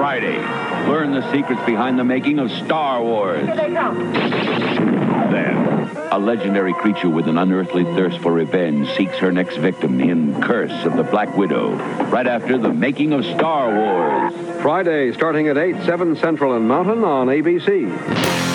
Friday. Learn the secrets behind the making of Star Wars. Here they come. Then, a legendary creature with an unearthly thirst for revenge seeks her next victim in Curse of the Black Widow. Right after the making of Star Wars. Friday, starting at 8, 7 Central and Mountain on ABC.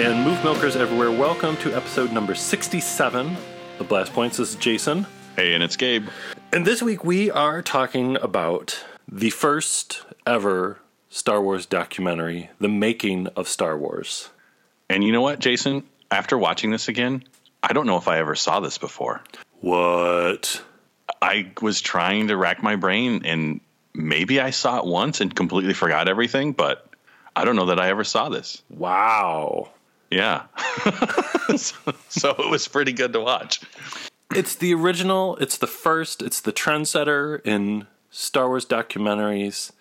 And moof milkers everywhere. Welcome to episode number 67 of Blast Points. This is Jason. Hey, and it's Gabe. And this week we are talking about the first ever Star Wars documentary, The Making of Star Wars. And you know what, Jason? After watching this again, I don't know if I ever saw this before. What? I was trying to rack my brain, and maybe I saw it once and completely forgot everything, but I don't know that I ever saw this. Wow. Yeah. so, so it was pretty good to watch. It's the original, it's the first, it's the trendsetter in Star Wars documentaries.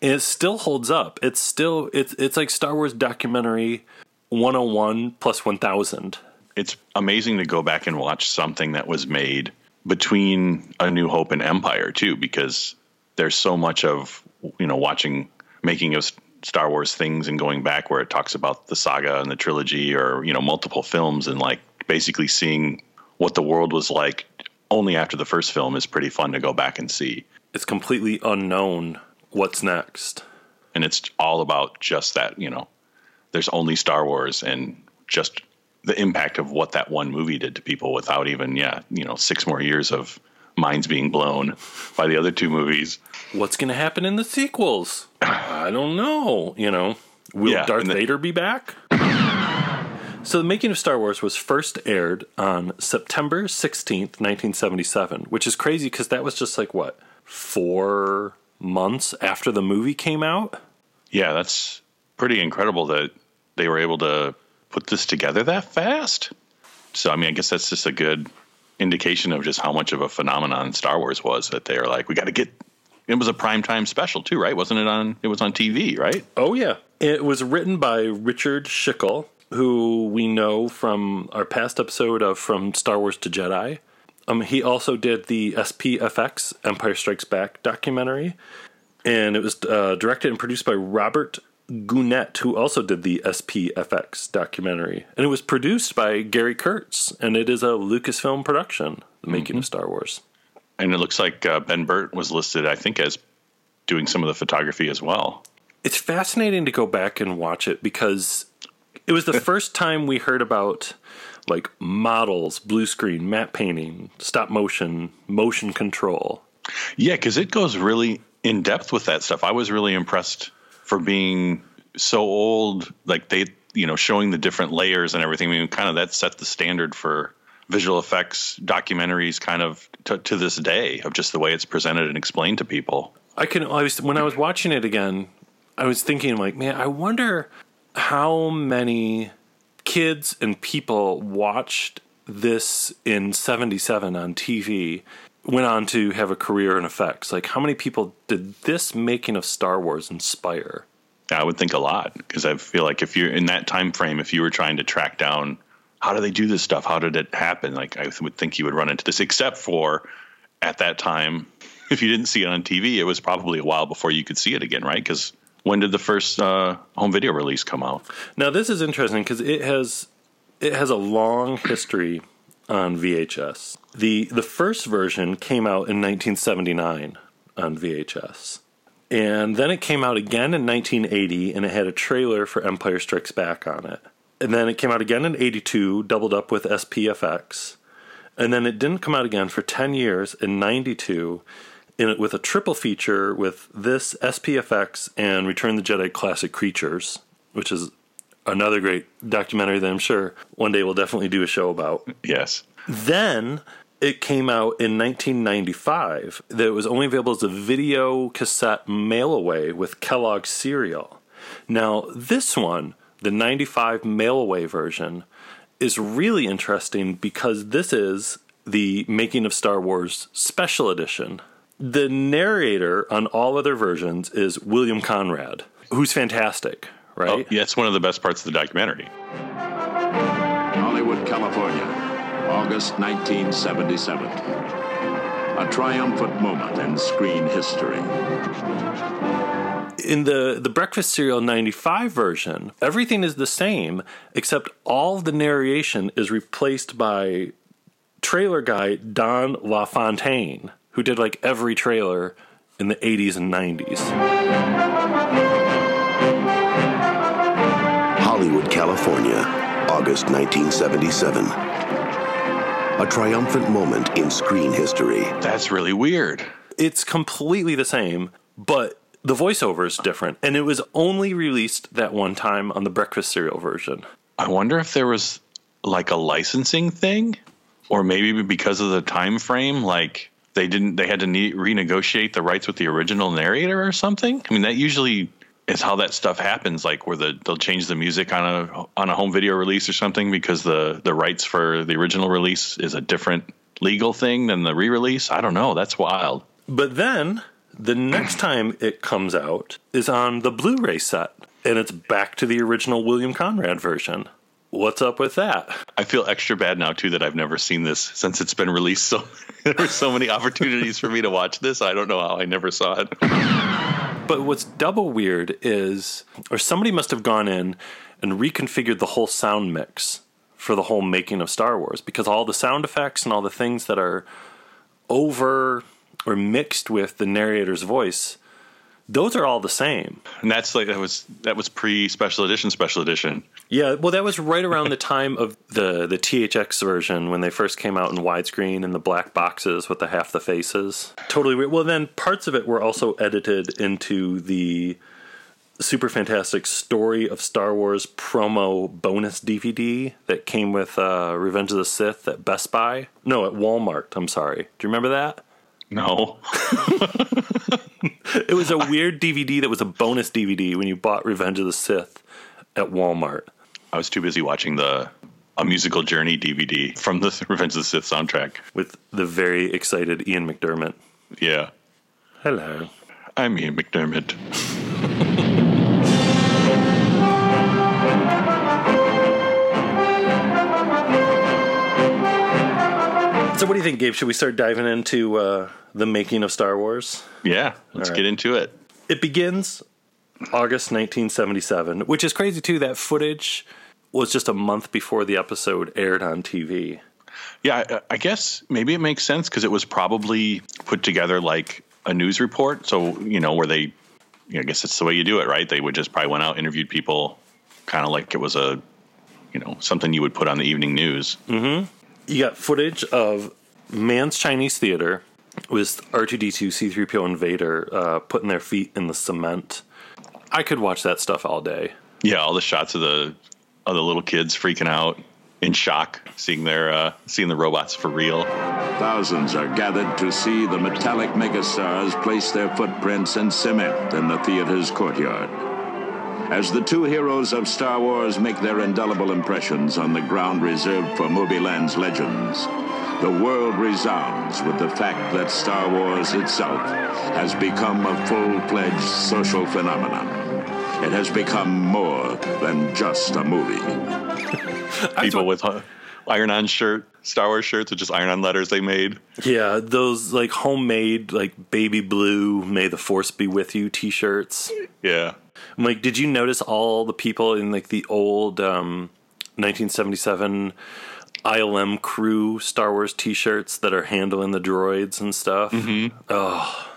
It still holds up. It's still it's it's like Star Wars documentary 101 plus 1000. It's amazing to go back and watch something that was made between A New Hope and Empire, too, because there's so much of, you know, watching making of Star Wars things and going back where it talks about the saga and the trilogy or, you know, multiple films and like basically seeing what the world was like only after the first film is pretty fun to go back and see. It's completely unknown what's next. And it's all about just that, you know, there's only Star Wars and just the impact of what that one movie did to people without even, yeah, you know, six more years of minds being blown by the other two movies. What's going to happen in the sequels? I don't know. You know, will Yeah, Darth Vader be back? So, the making of Star Wars was first aired on September 16th, 1977, which is crazy because that was just like what, four months after the movie came out? Yeah, that's pretty incredible that they were able to put this together that fast. So, I mean, I guess that's just a good indication of just how much of a phenomenon Star Wars was that they were like, we got to get. It was a primetime special too, right? Wasn't it on? It was on TV, right? Oh, yeah. It was written by Richard Schickel, who we know from our past episode of From Star Wars to Jedi. Um, he also did the SPFX Empire Strikes Back documentary, and it was uh, directed and produced by Robert Guenette, who also did the SPFX documentary. And it was produced by Gary Kurtz, and it is a Lucasfilm production, The Making of Star Wars. And it looks like uh, Ben Burtt was listed, I think, as doing some of the photography as well. It's fascinating to go back and watch it because it was the first time we heard about like models, blue screen, matte painting, stop motion, motion control. Yeah, because it goes really in depth with that stuff. I was really impressed for being so old. Like they, you know, showing the different layers and everything. I mean, kind of that set the standard for visual effects documentaries, kind of to, to this day, of just the way it's presented and explained to people. I can I was when I was watching it again, I was thinking like, man, I wonder how many kids and people watched this in 77 on TV went on to have a career in effects. Like how many people did this making of Star Wars inspire? I would think a lot because I feel like if you're in that time frame, if you were trying to track down how do they do this stuff, how did it happen, like I would think you would run into this. Except for at that time, if you didn't see it on TV, it was probably a while before you could see it again, right? Because when did the first uh, home video release come out? Now this is interesting because it has it has a long history on VHS. the The first version came out in 1979 on VHS, and then it came out again in 1980, and it had a trailer for Empire Strikes Back on it. And then it came out again in 82, doubled up with SPFX. And then it didn't come out again for 10 years in 92 in it with a triple feature with this SPFX and Return the Jedi Classic Creatures, which is another great documentary that I'm sure one day we'll definitely do a show about. Yes. Then it came out in 1995 that it was only available as a video cassette mail away with Kellogg's cereal. Now, this one, the 95 mail away version, is really interesting because this is the Making of Star Wars special edition. The narrator on all other versions is William Conrad, who's fantastic, right? Oh, yeah, it's one of the best parts of the documentary. Hollywood, California, August 1977. A triumphant moment in screen history. In the, the Breakfast Cereal 95 version, everything is the same, except all the narration is replaced by trailer guy Don LaFontaine, who did like every trailer in the 80s and 90s. Hollywood, California, August 1977. A triumphant moment in screen history. That's really weird. It's completely the same, but the voiceover is different. And it was only released that one time on the breakfast cereal version. I wonder if there was like a licensing thing or maybe because of the time frame like they didn't they had to ne- renegotiate the rights with the original narrator or something. I mean that usually is how that stuff happens like where the they'll change the music on a on a home video release or something because the the rights for the original release is a different legal thing than the re-release. I don't know, that's wild. But then the next time it comes out is on the Blu-ray set and it's back to the original William Conrad version. What's up with that? I feel extra bad now too that I've never seen this since it's been released. So there were so many opportunities for me to watch this. I don't know how I never saw it. But what's double weird is, or somebody must have gone in and reconfigured the whole sound mix for the whole making of Star Wars because all the sound effects and all the things that are over or mixed with the narrator's voice those are all the same. And that's like that was that was pre special edition special edition. Yeah, well that was right around the time of the the THX version when they first came out in widescreen in the black boxes with the half the faces. Totally weird. Well then parts of it were also edited into the super fantastic story of Star Wars promo bonus DVD that came with uh, Revenge of the Sith at Best Buy. No, at Walmart. I'm sorry. Do you remember that? No. it was a weird DVD that was a bonus DVD when you bought Revenge of the Sith at Walmart. I was too busy watching the a musical journey DVD from the Revenge of the Sith soundtrack with the very excited Ian McDiarmid. Yeah. Hello. I'm Ian McDiarmid. So, what do you think, Gabe? Should we start diving into uh, the making of Star Wars? Yeah, let's right. get into it. It begins August 1977, which is crazy too. That footage was just a month before the episode aired on TV. Yeah, I guess maybe it makes sense because it was probably put together like a news report. So, you know, where they, you know, I guess it's the way you do it, right? They would just probably went out, interviewed people, kind of like it was a, you know, something you would put on the evening news. Mm-hmm you got footage of Mann's Chinese Theater with R2D2, C3PO, and Vader uh, putting their feet in the cement. I could watch that stuff all day. Yeah, all the shots of the of the little kids freaking out in shock, seeing their uh, seeing the robots for real. Thousands are gathered to see the metallic megastars place their footprints in cement in the theater's courtyard as the two heroes of Star Wars make their indelible impressions on the ground reserved for Movieland's legends. The world resounds with the fact that Star Wars itself has become a full-fledged social phenomenon. It has become more than just a movie. People with iron on shirt, Star Wars shirts with just iron on letters they made. Yeah, those like homemade, like baby blue, may the force be with you t shirts. Yeah. I'm like, did you notice all the people in like the old um, 1977 ILM crew Star Wars T-shirts that are handling the droids and stuff? Mm-hmm. Oh,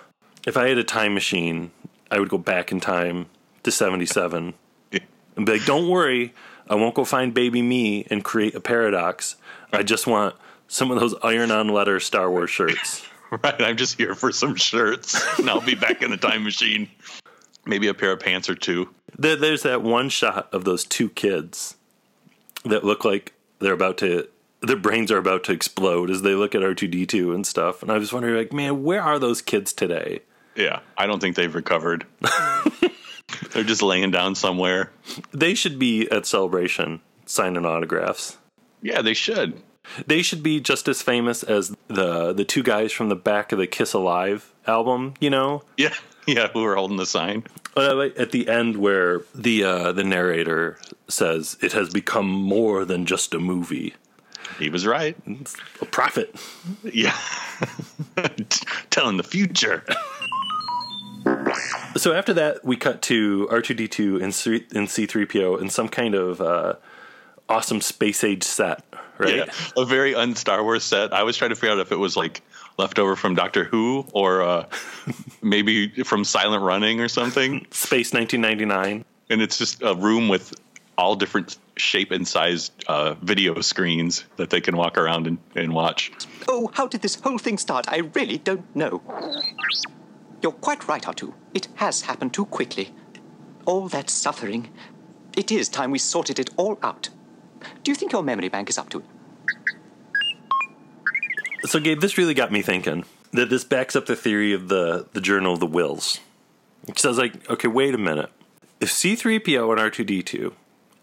if I had a time machine, I would go back in time to 77 and be like, "Don't worry, I won't go find baby me and create a paradox. I just want some of those iron-on letter Star Wars shirts." Right. I'm just here for some shirts, and I'll be back in the time machine. Maybe a pair of pants or two. There, there's that one shot of those two kids that look like they're about to their brains are about to explode as they look at R2D2 and stuff. And I was wondering like, man, where are those kids today? Yeah, I don't think they've recovered. They're just laying down somewhere. They should be at Celebration signing autographs. Yeah, they should. They should be just as famous as the the two guys from the back of the Kiss Alive album, you know? Yeah, yeah, who were holding the sign. At the end where the uh, the narrator says it has become more than just a movie. He was right. It's a prophet. Yeah. Telling the future. So after that, we cut to R2D2 and C- and C3PO in some kind of uh, awesome space age set, right? Yeah. A very un Star Wars set. I was trying to figure out if it was like leftover from Doctor Who or uh, maybe from Silent Running or something. Space 1999. And it's just a room with all different shape and size uh, video screens that they can walk around and, and watch. Oh, how did this whole thing start? I really don't know. You're quite right, R2. It has happened too quickly. All that suffering. It is time we sorted it all out. Do you think your memory bank is up to it? So, Gabe, this really got me thinking that this backs up the theory of the, the Journal of the Whills. Because I was like, okay, wait a minute. If C3PO and R2D2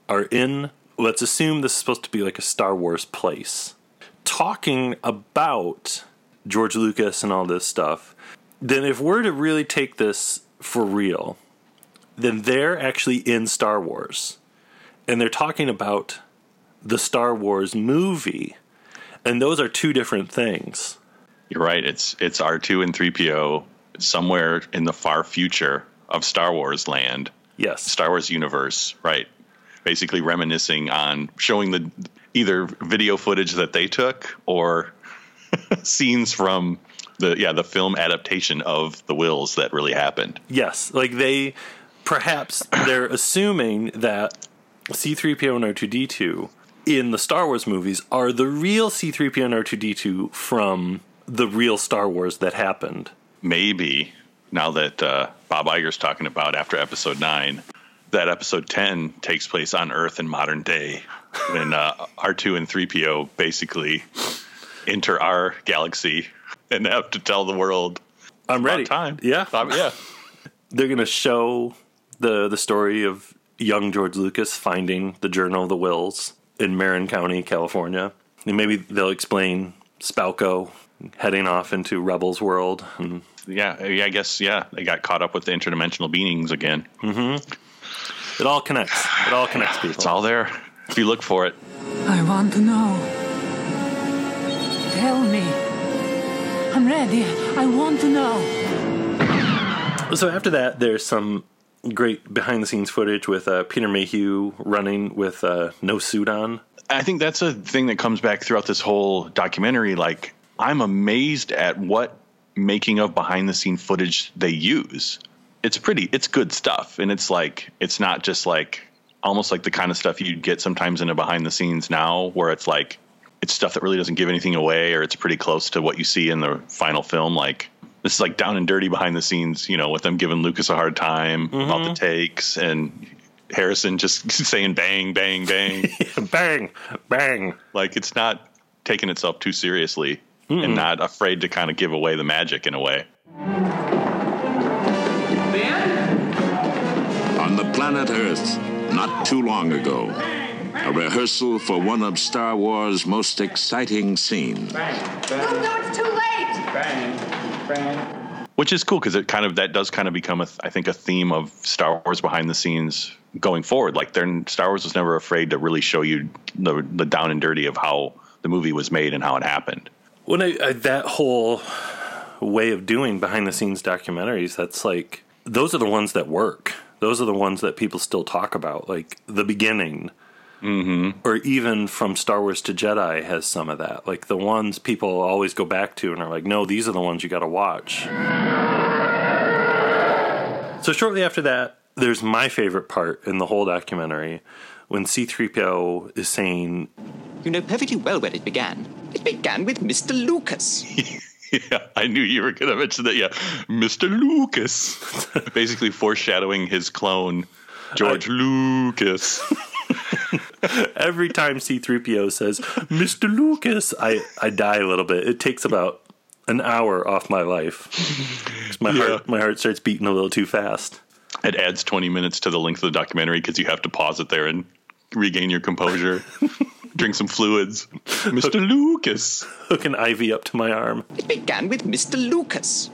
are in, let's assume this is supposed to be like a Star Wars place, talking about George Lucas and all this stuff, then if we're to really take this for real, then they're actually in Star Wars. And they're talking about the Star Wars movie. And those are two different things. You're right. It's it's R2 and 3PO somewhere in the far future of Star Wars land, Yes. Star Wars universe, right? Basically reminiscing on showing the either video footage that they took or scenes from the yeah, the film adaptation of The Whills that really happened. Yes, like they perhaps they're assuming that C3PO and R2D2 in the Star Wars movies are the real C3PO and R2D2 from the real Star Wars that happened. maybe now that uh, Bob Iger's talking about after episode nine, that episode 10 takes place on Earth in modern day when uh, R2 and 3PO basically enter our galaxy and have to tell the world I'm about ready. time. Yeah. Um, yeah. They're going to show the the story of young George Lucas finding the Journal of the Whills in Marin County, California. And maybe they'll explain Spalko heading off into Rebels world and Yeah. Yeah. I guess, yeah, they got caught up with the interdimensional beings again. it all connects. It all connects people. It's all there if you look for it. I want to know. Tell me. I'm ready. I want to know. So after that, there's some great behind the scenes footage with uh, Peter Mayhew running with uh, no suit on. I think that's a thing that comes back throughout this whole documentary. Like, I'm amazed at what making of behind the scene footage they use. It's pretty, it's good stuff. And it's like, it's not just like almost like the kind of stuff you'd get sometimes in a behind the scenes now, where it's like, it's stuff that really doesn't give anything away, or it's pretty close to what you see in the final film. Like, this is like down and dirty behind the scenes, you know, with them giving Lucas a hard time about the mm-hmm. takes and Harrison just saying bang, bang, bang. bang, bang. Like it's not taking itself too seriously and not afraid to kind of give away the magic in a way. On the planet Earth, not too long ago, a rehearsal for one of Star Wars' most exciting scenes. No, no, it's too late. Which is cool because it kind of that does kind of become a th- I think a theme of Star Wars behind the scenes going forward. Like, their Star Wars was never afraid to really show you the the down and dirty of how the movie was made and how it happened. When I, I that whole way of doing behind the scenes documentaries, that's like those are the ones that work. Those are the ones that people still talk about, like the beginning. Mm-hmm. Or even from Star Wars to Jedi has some of that. Like the ones people always go back to and are like, no, these are the ones you got to watch. So shortly after that, there's my favorite part in the whole documentary when C3PO is saying, You know perfectly well where it began. It began with Mr. Lucas. Yeah, I knew you were going to mention that. Yeah, Mr. Lucas, basically foreshadowing his clone, George Lucas. Every time C3PO says, Mr. Lucas, I, I die a little bit. It takes about an hour off my life. 'Cause My, Yeah. heart, my heart starts beating a little too fast. It adds 20 minutes to the length of the documentary because you have to pause it there and regain your composure, drink some fluids. Mr. Lucas. Hook an IV up to my arm. It began with Mr. Lucas.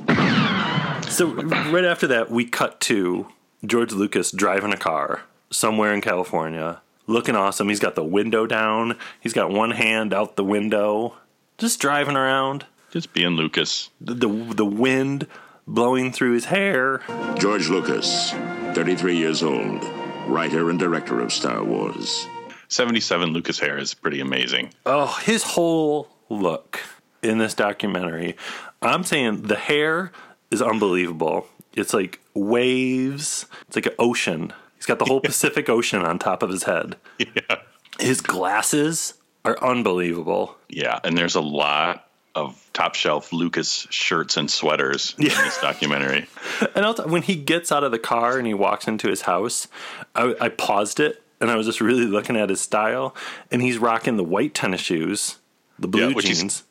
So right after that, we cut to George Lucas driving a car somewhere in California, looking awesome. He's got the window down. He's got one hand out the window, just driving around. Just being Lucas. The the, the wind blowing through his hair. George Lucas, 33 years old, writer and director of Star Wars. 77 Lucas hair is pretty amazing. Oh, his whole look in this documentary. I'm saying the hair is unbelievable. It's like waves. It's like an ocean. He's got the whole Pacific Ocean on top of his head. Yeah. His glasses are unbelievable. Yeah, and there's a lot of top shelf Lucas shirts and sweaters in this documentary. And also, when he gets out of the car and he walks into his house, I, I paused it and I was just really looking at his style. And he's rocking the white tennis shoes, the blue Yeah, which jeans.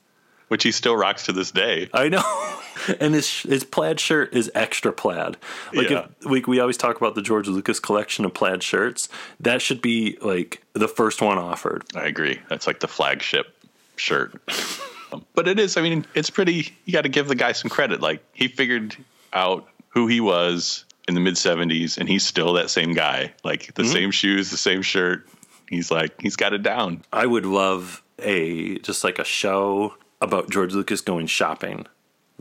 Which he still rocks to this day. I know. and his his plaid shirt is extra plaid. Like Yeah. if, we we always talk about the George Lucas collection of plaid shirts. That should be like the first one offered. I agree. That's like the flagship shirt. but it is, I mean, it's pretty, you got to give the guy some credit. Like, he figured out who he was in the mid 70s, and he's still that same guy. Like, the mm-hmm. same shoes, the same shirt. He's like, he's got it down. I would love a just like a show about George Lucas going shopping.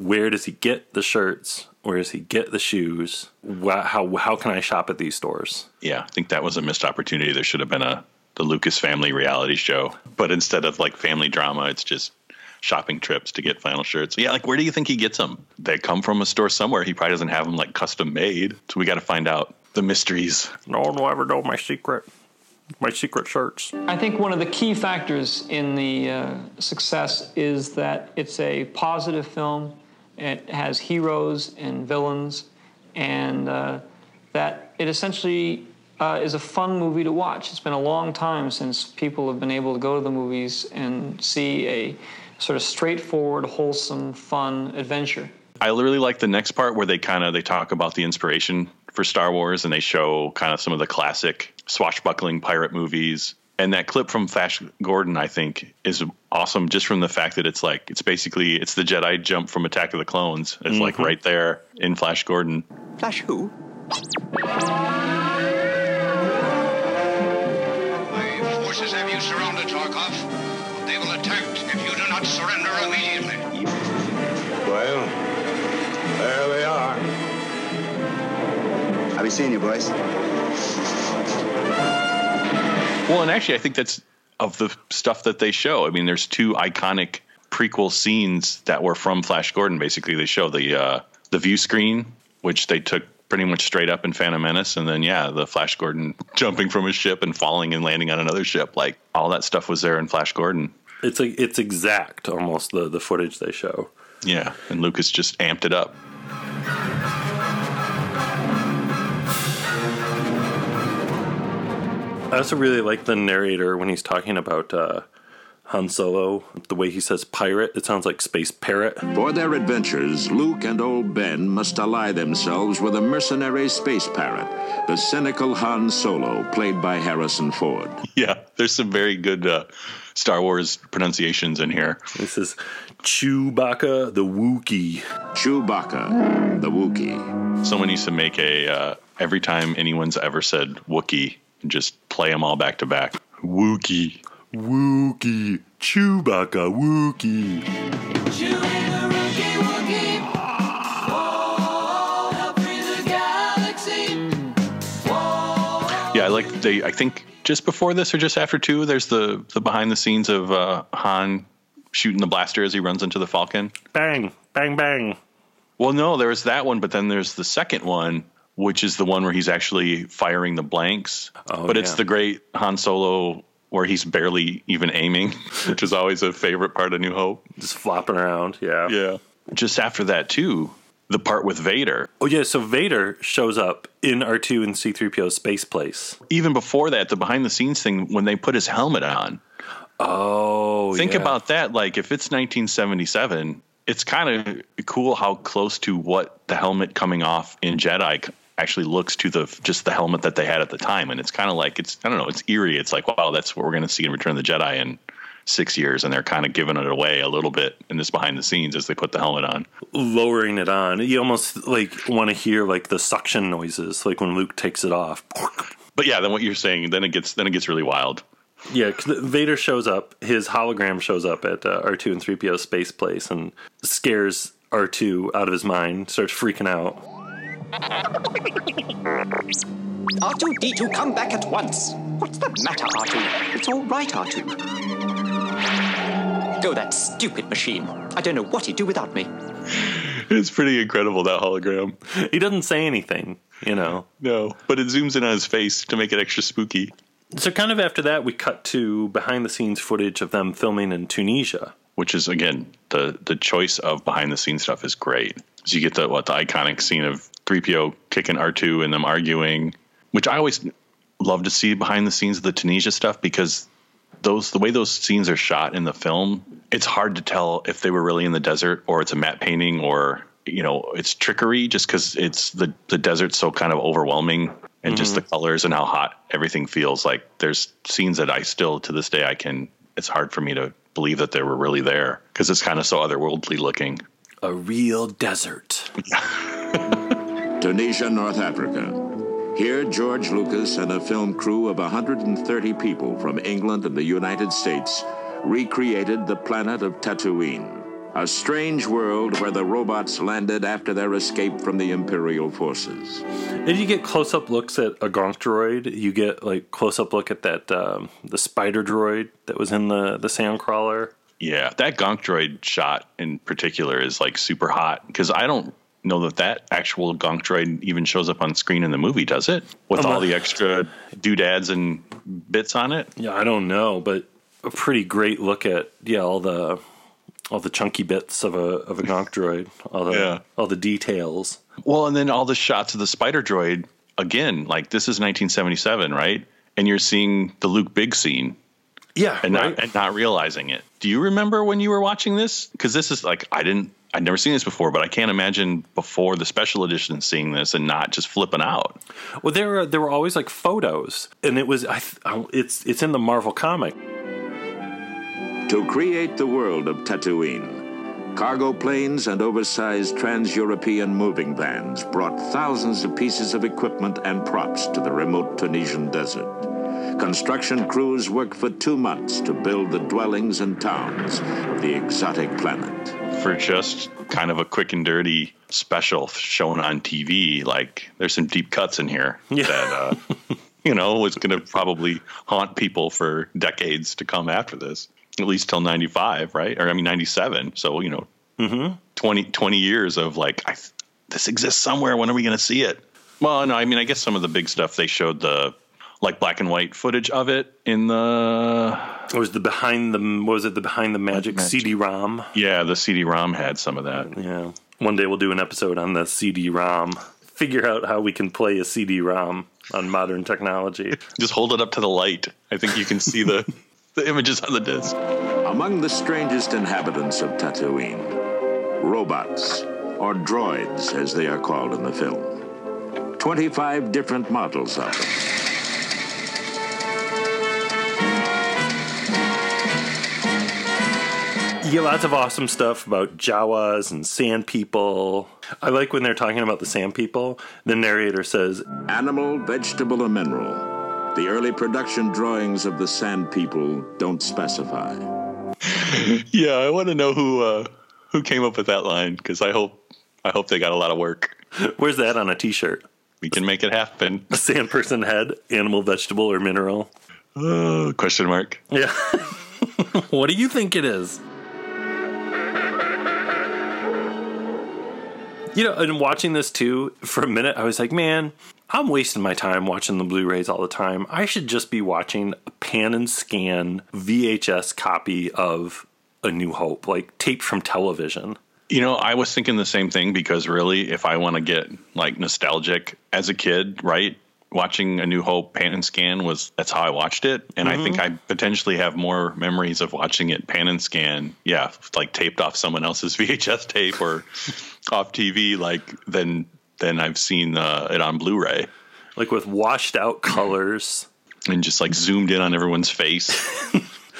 Where does he get the shirts? Where does he get the shoes? Wha- How how can I shop at these stores? Yeah, I think that was a missed opportunity. There should have been a the Lucas family reality show, but instead of like family drama, it's just shopping trips to get final shirts. Yeah, like where do you think he gets them? They come from a store somewhere. He probably doesn't have them like custom made. So we got to find out the mysteries. No one will ever know my secret. My secret shirts. I think one of the key factors in the uh, success is that it's a positive film. It has heroes and villains, and uh, that it essentially uh, is a fun movie to watch. It's been a long time since people have been able to go to the movies and see a sort of straightforward, wholesome, fun adventure. I really like the next part where they kind of they talk about the inspiration for Star Wars and they show kind of some of the classic swashbuckling pirate movies. And that clip from Flash Gordon, I think, is awesome just from the fact that it's like it's basically it's the Jedi jump from Attack of the Clones. It's like mm-hmm. right there in Flash Gordon. Flash who? My forces have you surrounded, Tarkov. They will attack if you do not surrender immediately. Well, there they are. I'll be seeing you, boys. Well, and actually, I think that's of the stuff that they show. I mean, there's two iconic prequel scenes that were from Flash Gordon. Basically, they show the uh, the view screen, which they took pretty much straight up in Phantom Menace, and then yeah, the Flash Gordon jumping from his ship and falling and landing on another ship. Like all that stuff was there in Flash Gordon. It's like it's exact almost the the footage they show. Yeah, and Lucas just amped it up. I also really like the narrator when he's talking about uh, Han Solo. The way he says pirate, it sounds like space parrot. For their adventures, Luke and old Ben must ally themselves with a mercenary space parrot, the cynical Han Solo, played by Harrison Ford. Yeah, there's some very good uh, Star Wars pronunciations in here. This is Chewbacca the Wookie. Chewbacca, the Wookie. Someone needs to make a uh, every time anyone's ever said Wookie and just play them all back to back. Wookie. Wookie. Chewbacca. Wookie. Yeah, I like they. I think just before this or just after two, there's the the behind the scenes of uh, Han shooting the blaster as he runs into the Falcon. Bang, bang, bang. Well, no, there was that one, but then there's the second one, which is the one where he's actually firing the blanks. Oh, but it's the great Han Solo where he's barely even aiming, which is always a favorite part of New Hope. Just flopping around. Yeah. Yeah. Just after that, too, the part with Vader. Oh yeah, so Vader shows up in R2 and C3PO's space place. Even before that, the behind the scenes thing when they put his helmet on. Oh, Think yeah. about that. Like, if it's 1977, it's kind of cool how close to what the helmet coming off in Jedi actually looks to the just the helmet that they had at the time. And it's kind of like it's I don't know, it's eerie. It's like wow, that's what we're going to see in Return of the Jedi in six years, and they're kind of giving it away a little bit in this behind the scenes as they put the helmet on. lowering it on. You almost like want to hear like the suction noises, like when Luke takes it off. But yeah, then what you're saying, then it gets then it gets really wild. Yeah, 'cause Vader shows up. His hologram shows up at uh, R2 and 3PO space place and scares R2 out of his mind. Starts freaking out. R2D2, come back at once. What's the matter, R2? It's all right, R2. Go that stupid machine. I don't know what he'd do without me. It's pretty incredible that hologram. He doesn't say anything, you know. No, but it zooms in on his face to make it extra spooky. So kind of after that, we cut to behind the scenes footage of them filming in Tunisia. Which is again the the choice of behind the scenes stuff is great. So you get the what the iconic scene of 3PO kicking R2 and them arguing, which I always love to see behind the scenes of the Tunisia stuff because those the way those scenes are shot in the film, it's hard to tell if they were really in the desert or it's a matte painting or you know it's trickery just because it's the the desert's so kind of overwhelming and just the mm-hmm. colors and how hot everything feels like there's scenes that I still to this day I can it's hard for me to believe that they were really there because it's kind of so otherworldly looking. A real desert. Tunisia, North Africa. Here, George Lucas and a film crew of 130 people from England and the United States recreated the planet of Tatooine, a strange world where the robots landed after their escape from the Imperial forces. And you get close up looks at a Gonk droid. You get like close up look at that um, the spider droid that was in the the sandcrawler. Yeah, that Gonk droid shot in particular is like super hot because I don't know that that actual Gonk droid even shows up on screen in the movie, does it? With Um, all the extra doodads and bits on it. Yeah, I don't know, but a pretty great look at yeah all the all the chunky bits of a of a Gonk droid. All the Yeah. all the details. Well, and then all the shots of the spider droid again, like this is 1977, right? And you're seeing the Luke Biggs scene Yeah, and right? not and not realizing it. Do you remember when you were watching this? Because this is like I didn't. I'd never seen this before, but I can't imagine before the special edition seeing this and not just flipping out. Well, there were there were always like photos, and it was I it's it's in the Marvel comic. To create the world of Tatooine, cargo planes and oversized trans European moving vans brought thousands of pieces of equipment and props to the remote Tunisian desert. Construction crews worked for two months to build the dwellings and towns of the exotic planet. for just kind of a quick and dirty special shown on TV. Like there's some deep cuts in here Yeah. that uh, you know was going to probably haunt people for decades to come after this, at least till '95, right? Or I mean '97. So you know, Mm-hmm. 20, 20 years of like I, this exists somewhere. When are we going to see it? Well, no, I mean I guess some of the big stuff they showed the like black and white footage of it in the It was the behind the was it the behind the magic, CD-ROM? yeah the CD-ROM had some of that. Yeah. One day we'll do an episode on the CD-ROM. Figure out how we can play a CD-ROM on modern technology. Just hold it up to the light. I think you can see the the images on the disc. Among the strangest inhabitants of Tatooine, robots, or droids as they are called in the film. 25 different models of them. You get lots of awesome stuff about Jawas and sand people. I like when they're talking about the sand people. The narrator says, Animal, vegetable, or mineral. The early production drawings of the Sand People don't specify. yeah, I want to know who uh, who came up with that line because I hope I hope they got a lot of work. Where's that on a T-shirt? We can make it happen. A sand person head, animal, vegetable, or mineral? Uh, question mark. Yeah. what do you think it is? You know, and watching this too, for a minute, I was like, man, I'm wasting my time watching the Blu rays all the time. I should just be watching a pan and scan VHS copy of A New Hope, like taped from television. You know, I was thinking the same thing because really, if I want to get like nostalgic as a kid, right? Watching A New Hope pan and scan was that's how I watched it. And I think mm-hmm. I potentially have more memories of watching it pan and scan, yeah, like taped off someone else's VHS tape or off TV, like than than I've seen uh, it on Blu-ray. Like with washed out colors. and just like zoomed in on everyone's face.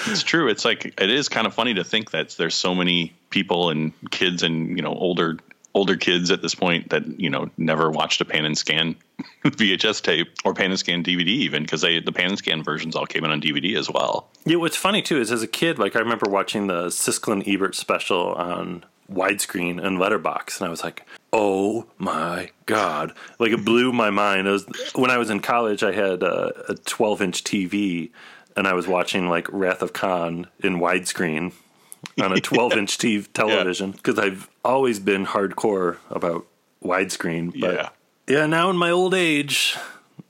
it's true. It's like it is kind of funny to think that there's so many people and kids and you know older older kids at this point that you know never watched a pan and scan VHS tape or pan and scan DVD even because they the pan and scan versions all came in on DVD as well. Yeah, what's funny too is as a kid, like I remember watching the Siskel and Ebert special on widescreen and letterbox, and I was like, "Oh my god!" Like it blew my mind. Was when I was in college. I had a, a 12 inch TV, and I was watching like Wrath of Khan in widescreen on a 12 inch TV television because I've always been hardcore about widescreen. But Yeah. yeah, now in my old age,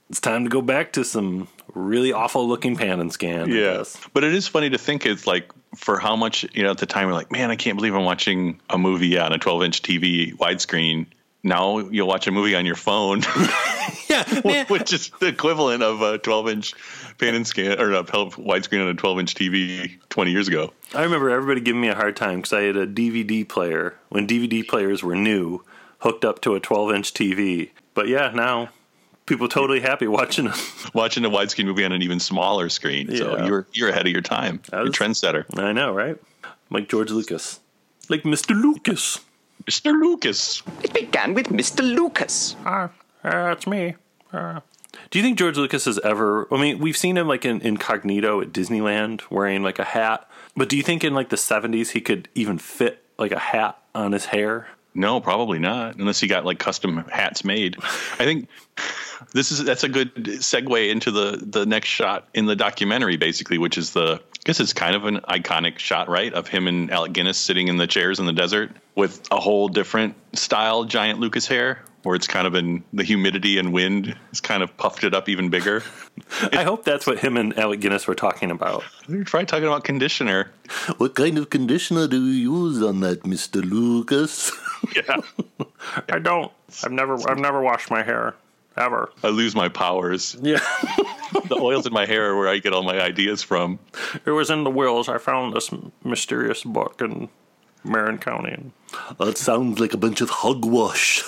it's time to go back to some really awful looking pan and scan. I Yeah, but it is funny to think it's like for how much you know at the time you're like, man, I can't believe I'm watching a movie on a 12 inch TV widescreen. Now you'll watch a movie on your phone, yeah, which is the equivalent of a 12 inch pan and scan or a widescreen on a 12 inch TV 20 years ago. I remember everybody giving me a hard time because I had a DVD player when DVD players were new, hooked up to a 12 inch TV. But yeah, now people totally happy watching it. Watching a widescreen movie on an even smaller screen, so you're you're ahead of your time. You're a trendsetter, I know, right? Like George Lucas, like Mr. Lucas. Mr. Lucas. It began with Mr. Lucas. Ah, that's me. Uh, do you think George Lucas has ever? I mean, we've seen him like in incognito at Disneyland wearing like a hat. But do you think in like the '70s he could even fit like a hat on his hair? No, probably not, unless he got like custom hats made. I think this is that's a good segue into the the next shot in the documentary, basically, which is the I guess it's kind of an iconic shot, right, of him and Alec Guinness sitting in the chairs in the desert with a whole different style giant Lucas hair, where it's kind of in the humidity and wind has kind of puffed it up even bigger. I hope that's what him and Alec Guinness were talking about. You're probably talking about conditioner. What kind of conditioner do you use on that, Mr. Lucas? Yeah. I don't. I've never. I've never washed my hair ever. I lose my powers. Yeah. the oils in my hair are where I get all my ideas from. It was in the whills. I found this mysterious book in Marin County. That sounds like a bunch of hogwash.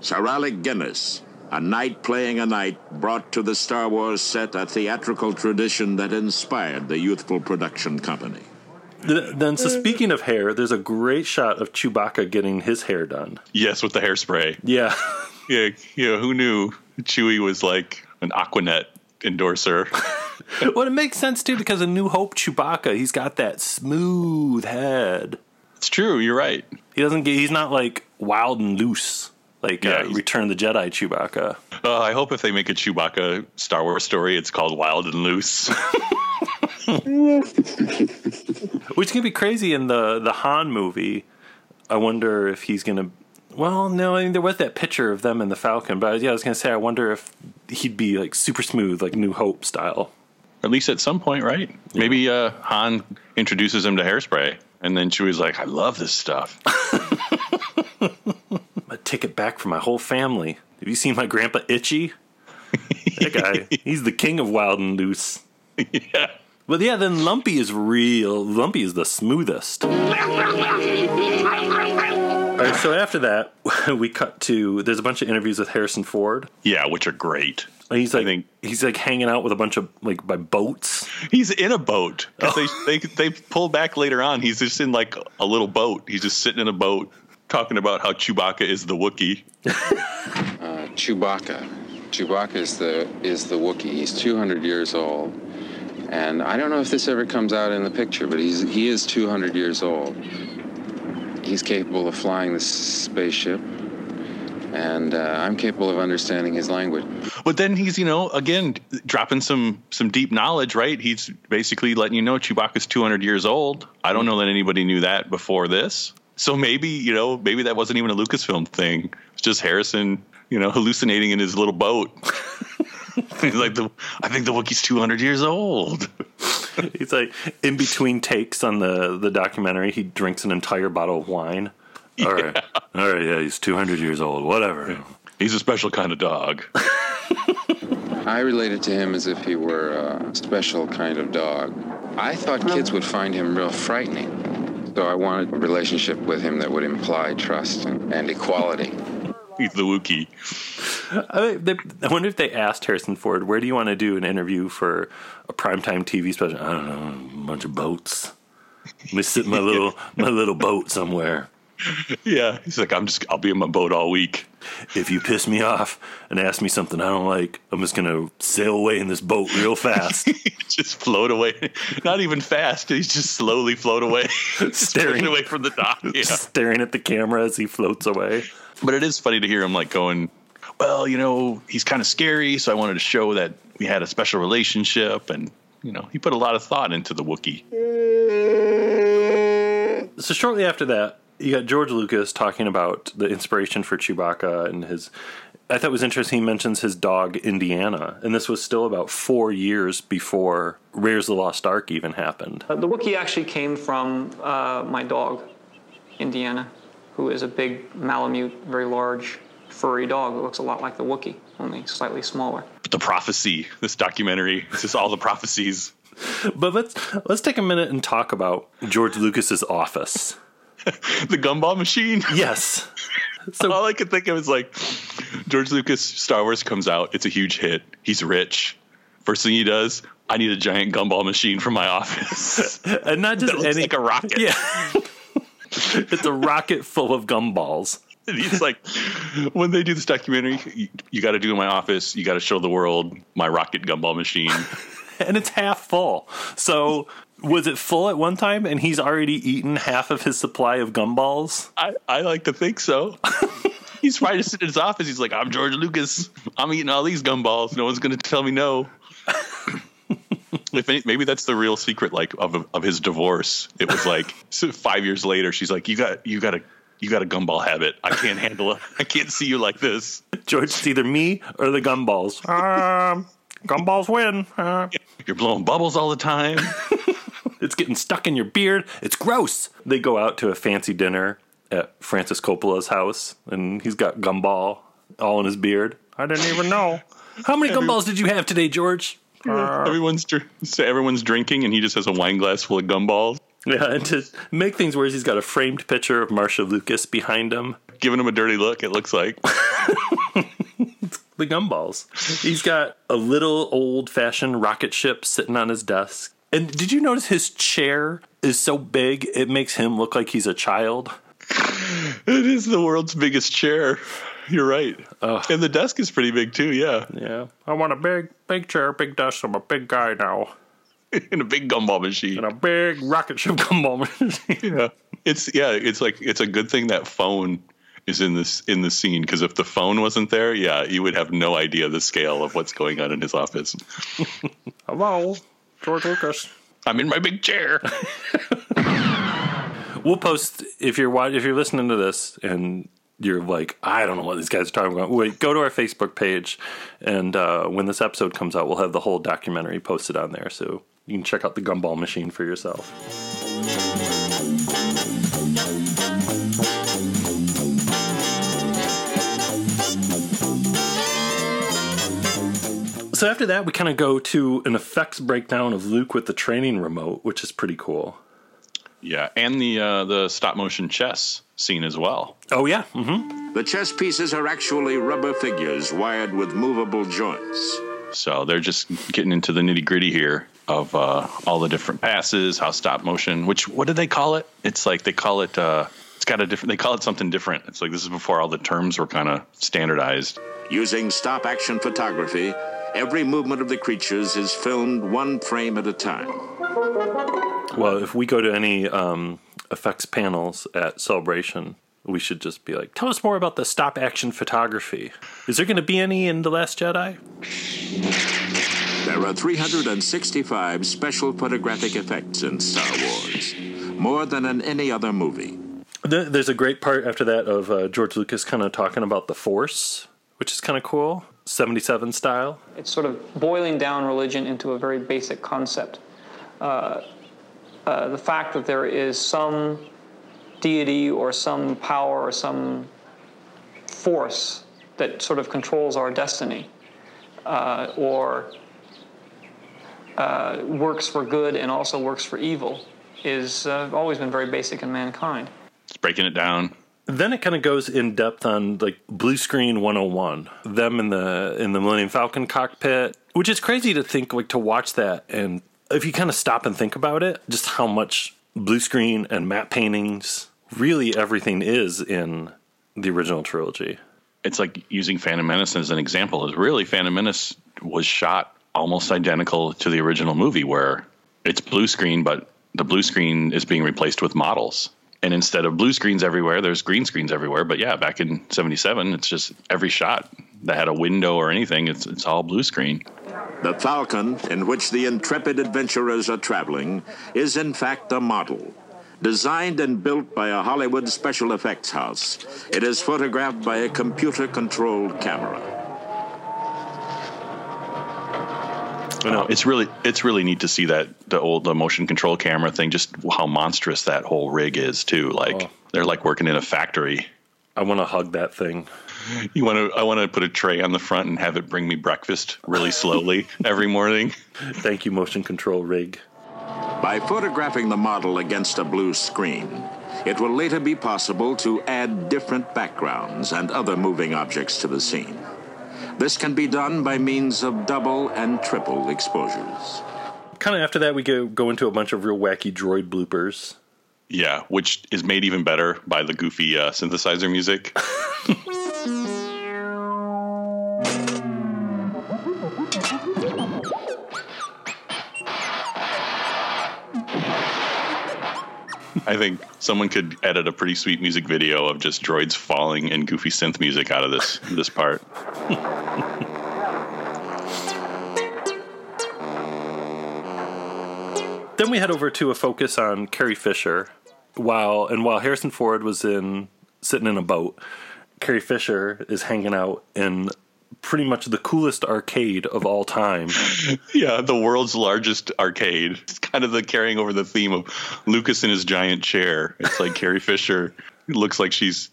Sir Alec Guinness, a knight playing a knight, brought to the Star Wars set a theatrical tradition that inspired the youthful production company. Then, so speaking of hair, there's a great shot of Chewbacca getting his hair done. Yes, with the hairspray. Yeah. Yeah, yeah. Who knew Chewie was like an Aquanet endorser? well, it makes sense too because in New Hope, Chewbacca, he's got that smooth head. It's true. You're right. He doesn't get. He's not like wild and loose like Yeah, uh, Return the Jedi Chewbacca. Uh, I hope if they make a Chewbacca Star Wars story, it's called Wild and Loose. Which can be crazy in the the Han movie. I wonder if he's gonna. Well, no, I mean there was that picture of them in the Falcon, but yeah, I was gonna say I wonder if he'd be like super smooth, like New Hope style. At least at some point, right? Maybe uh, Han introduces him to hairspray, and then Chewie's like, "I love this stuff." Take it back for my whole family. Have you seen my grandpa Itchy? that guy, he's the king of wild and loose. yeah. But yeah, then Lumpy is real. Lumpy is the smoothest. All right, so after that, we cut to there's a bunch of interviews with Harrison Ford. Yeah, which are great. He's like he's like hanging out with a bunch of like by boats. He's in a boat 'Cause they, they they pull back later on. He's just in like a little boat. He's just sitting in a boat talking about how Chewbacca is the Wookiee. Uh, Chewbacca. Chewbacca is the is the Wookiee. He's 200 years old, and I don't know if this ever comes out in the picture, but he's he is 200 years old. He's capable of flying the spaceship, and uh, I'm capable of understanding his language. But then he's, you know, again dropping some some deep knowledge, right? He's basically letting you know Chewbacca's 200 years old. I don't know that anybody knew that before this. So maybe, you know, maybe that wasn't even a Lucasfilm thing. It's just Harrison, you know, hallucinating in his little boat. he's like, the, I think the Wookiee's 200 years old. He's like in between takes on the the documentary, he drinks an entire bottle of wine. All right, all right, yeah, he's two hundred years old. Whatever. He's a special kind of dog. I related to him as if he were a special kind of dog. I thought kids would find him real frightening. So I wanted a relationship with him that would imply trust and, and equality. He's the Wookiee. I, they, I wonder if they asked Harrison Ford, "Where do you want to do an interview for a primetime TV special?" I don't know, a bunch of boats. Let me sit in my little my little boat somewhere. Yeah, he's like, I'm just, I'll be in my boat all week. If you piss me off and ask me something I don't like, I'm just gonna sail away in this boat real fast. just float away. Not even fast. He's just slowly float away, staring away from the dock. Yeah. staring at the camera as he floats away. But it is funny to hear him like going, well, you know, he's kind of scary, so I wanted to show that we had a special relationship, and you know, he put a lot of thought into the Wookiee. So shortly after that, you got George Lucas talking about the inspiration for Chewbacca and his. I thought it was interesting. He mentions his dog Indiana, and this was still about four years before Raiders of the Lost Ark even happened. Uh, the Wookiee actually came from uh, my dog, Indiana, who is a big Malamute, very large, furry dog that looks a lot like the Wookiee, only slightly smaller. But the prophecy, this documentary, it's just all the prophecies. But let's let's take a minute and talk about George Lucas's office. the gumball machine. Yes. So all I could think of is like George Lucas Star Wars comes out, it's a huge hit. He's rich. First thing he does, I need a giant gumball machine for my office. and not just any like a rocket. Yeah. it's a rocket full of gumballs. He's like, when they do this documentary, you, you got to do in my office. You got to show the world my rocket gumball machine. and it's half full. So was it full at one time and he's already eaten half of his supply of gumballs? I, I like to think so. he's probably just sitting in his office. He's like, I'm George Lucas. I'm eating all these gumballs. No one's going to tell me no. if any, maybe that's the real secret, like of of his divorce. It was like five years later. She's like, you got you got a you got a gumball habit. I can't handle it. I can't see you like this. George, it's either me or the gumballs. Um, gumballs win. Uh, You're blowing bubbles all the time. It's getting stuck in your beard. It's gross. They go out to a fancy dinner at Francis Coppola's house, and he's got gumball all in his beard. I didn't even know. How many gumballs did you have today, George? Uh, everyone's dr- so everyone's drinking, and he just has a wine glass full of gumballs. Yeah, and to make things worse, he's got a framed picture of Marsha Lucas behind him. Giving him a dirty look, it looks like. the gumballs. He's got a little old fashioned rocket ship sitting on his desk. And did you notice his chair is so big it makes him look like he's a child? It is the world's biggest chair. You're right. and the desk is pretty big too, yeah. Yeah. I want a big, big chair, big desk. I'm a big guy now. In a big gumball machine. In a big rocket ship gumball machine. yeah. It's yeah, it's like it's a good thing that phone is in this in the scene because if the phone wasn't there, yeah, you would have no idea the scale of what's going on in his office. Hello, George Lucas. I'm in my big chair. we'll post if you're wa- if you're listening to this and you're like, I don't know what these guys are talking about. Wait, go to our Facebook page, and uh, when this episode comes out, we'll have the whole documentary posted on there, so you can check out the gumball machine for yourself. So after that, we kind of go to an effects breakdown of Luke with the training remote, which is pretty cool. Yeah, and the uh, the stop motion chess scene as well. Oh yeah. Mm-hmm. The chess pieces are actually rubber figures wired with movable joints. So they're just getting into the nitty gritty here of uh, all the different passes, how stop motion. Which what do they call it? It's like they call it. Uh, it's got a different. They call it something different. It's like this is before all the terms were kind of standardized. Using stop action photography, every movement of the creatures is filmed one frame at a time. Well, if we go to any um, effects panels at Celebration, we should just be like, tell us more about the stop action photography. Is there going to be any in The Last Jedi? There are 365 special photographic effects in Star Wars, more than in any other movie. There's a great part after that of uh, George Lucas kind of talking about the Force, which is kind of cool, 77 style. It's sort of boiling down religion into a very basic concept. Uh, uh, the fact that there is some deity or some power or some force that sort of controls our destiny uh, or uh, works for good and also works for evil is uh, always been very basic in mankind. It's breaking it down. Then it kind of goes in depth on like blue screen 101. Them in the in the Millennium Falcon cockpit, which is crazy to think like to watch that and if you kind of stop and think about it, just how much blue screen and matte paintings really everything is in the original trilogy. It's like using Phantom Menace as an example. Is really Phantom Menace was shot almost identical to the original movie, where it's blue screen, but the blue screen is being replaced with models. And instead of blue screens everywhere, there's green screens everywhere. But yeah, back in '77, it's just every shot that had a window or anything, it's it's all blue screen. The Falcon, in which the intrepid adventurers are traveling, is in fact a model. Designed and built by a Hollywood special effects house, it is photographed by a computer controlled camera. No, it's really it's really neat to see that the old the motion control camera thing, just how monstrous that whole rig is too. Like oh. they're like working in a factory. I want to hug that thing. You want to? I want to put a tray on the front and have it bring me breakfast really slowly every morning. Thank you, motion control rig. By photographing the model against a blue screen, it will later be possible to add different backgrounds and other moving objects to the scene. This can be done by means of double and triple exposures. Kind of after that, we go go into a bunch of real wacky droid bloopers. Yeah, which is made even better by the goofy uh, synthesizer music. I think someone could edit a pretty sweet music video of just droids falling and goofy synth music out of this this part. then we head over to a focus on Carrie Fisher, while and while Harrison Ford was in sitting in a boat, Carrie Fisher is hanging out in pretty much the coolest arcade of all time. yeah, the world's largest arcade. It's kind of the carrying over the theme of Lucas in his giant chair. It's like Carrie Fisher looks like she's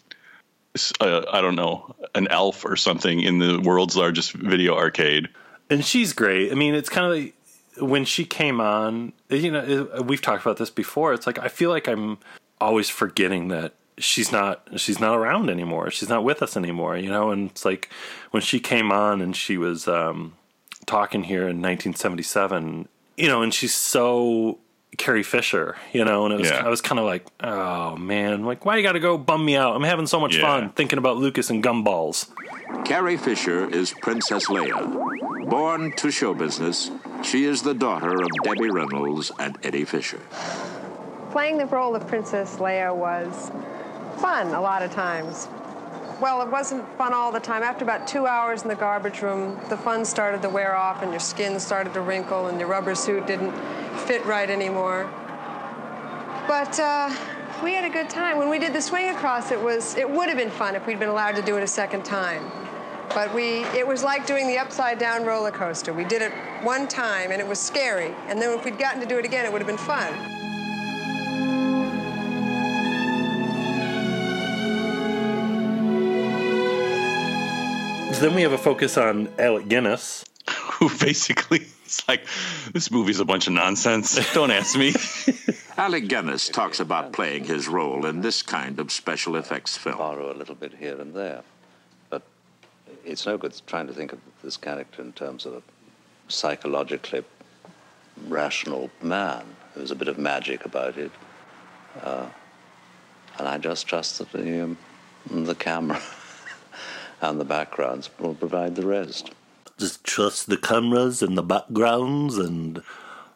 uh, I don't know, an elf or something in the world's largest video arcade. And she's great. I mean, it's kind of like when she came on, you know, we've talked about this before. It's like I feel like I'm always forgetting that she's not she's not around anymore. She's not with us anymore, you know. And it's like when she came on and she was um, talking here in 1977, you know, and she's so Carrie Fisher, you know, and it was yeah. I was kind of like, oh man, like why you got to go bum me out? I'm having so much yeah. fun thinking about Lucas and gumballs. Carrie Fisher is Princess Leia. Born to show business, she is the daughter of Debbie Reynolds and Eddie Fisher. Playing the role of Princess Leia was fun a lot of times. Well, it wasn't fun all the time. After about two hours in the garbage room, the fun started to wear off and your skin started to wrinkle and your rubber suit didn't fit right anymore. But uh, we had a good time. When we did the swing across, it was it would have been fun if we'd been allowed to do it a second time. But we it was like doing the upside down roller coaster. We did it one time and it was scary. And then if we'd gotten to do it again, it would have been fun. Then we have a focus on Alec Guinness. Who basically, is like, this movie's a bunch of nonsense. Don't ask me. Alec Guinness talks about playing his role in this kind of special effects film. Borrow a little bit here and there, but it's no good trying to think of this character in terms of a psychologically rational man. There's a bit of magic about it, uh, and I just trust that the um, the camera and the backgrounds will provide the rest. Just trust the cameras and the backgrounds and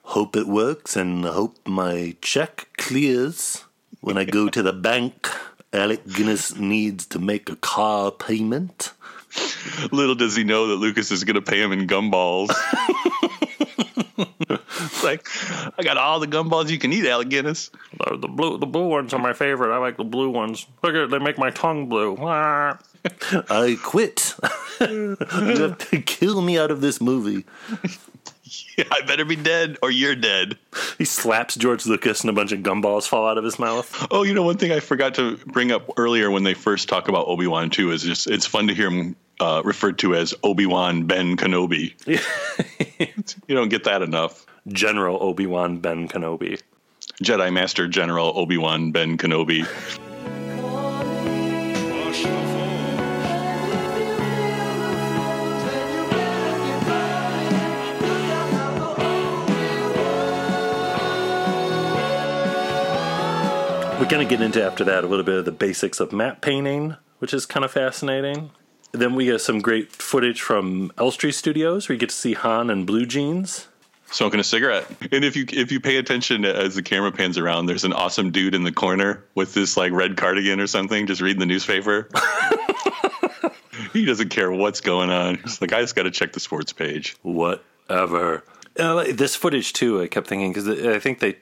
hope it works and hope my check clears when I go to the bank. Alec Guinness needs to make a car payment. Little does he know that Lucas is going to pay him in gumballs. it's like, I got all the gumballs you can eat, Alec Guinness. The, the blue, the blue ones are my favorite. I like the blue ones. Look at they make my tongue blue. I quit. you have to kill me out of this movie. Yeah, I better be dead or you're dead. He slaps George Lucas and a bunch of gumballs fall out of his mouth. Oh, you know, one thing I forgot to bring up earlier when they first talk about Obi Wan too is just it's fun to hear him uh, referred to as Obi Wan Ben Kenobi. you don't get that enough. General Obi Wan Ben Kenobi. Jedi Master General Obi Wan Ben Kenobi. To get into after that a little bit of the basics of matte painting, which is kind of fascinating. Then we get some great footage from Elstree Studios where you get to see Han and Blue Jeans. Smoking a cigarette, and if you if you pay attention as the camera pans around, there's an awesome dude in the corner with this like red cardigan or something, just reading the newspaper. he doesn't care what's going on. He's like, I just got to check the sports page. Whatever. Uh, this footage too, I kept thinking because I think they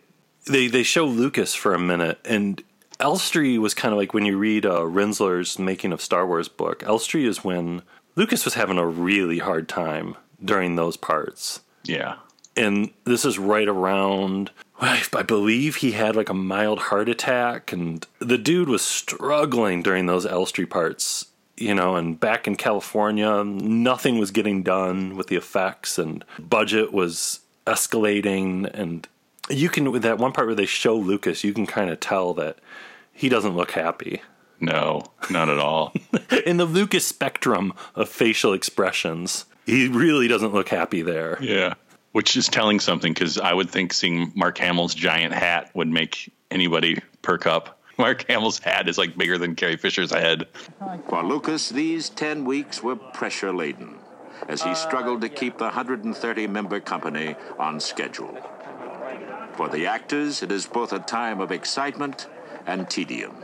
they they show Lucas for a minute, and Elstree was kind of like when you read uh, Rinzler's Making of Star Wars book. Elstree is when Lucas was having a really hard time during those parts. Yeah, and this is right around. I believe he had like a mild heart attack, and the dude was struggling during those Elstree parts. You know, and back in California, nothing was getting done with the effects, and budget was escalating, and you can with that one part where they show Lucas, you can kind of tell that he doesn't look happy. No, not at all. In the Lucas spectrum of facial expressions, he really doesn't look happy there. Yeah, which is telling something because I would think seeing Mark Hamill's giant hat would make anybody perk up. Mark Hamill's hat is like bigger than Carrie Fisher's head. For Lucas, these 10 weeks were pressure laden as he struggled to keep the 130 member company on schedule. For the actors, it is both a time of excitement and tedium.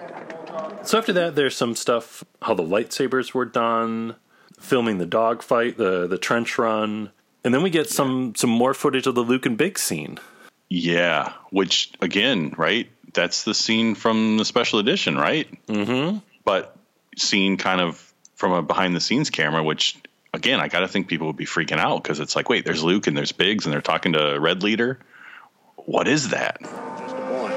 So after that, there's some stuff how the lightsabers were done, filming the dogfight, the the trench run, and then we get some some more footage of the Luke and Biggs scene. Yeah, which again, right? That's the scene from the special edition, right? Mm-hmm. But seen kind of from a behind the scenes camera, which again, I got to think people would be freaking out because it's like, wait, there's Luke and there's Biggs and they're talking to Red Leader. What is that? Just a boy.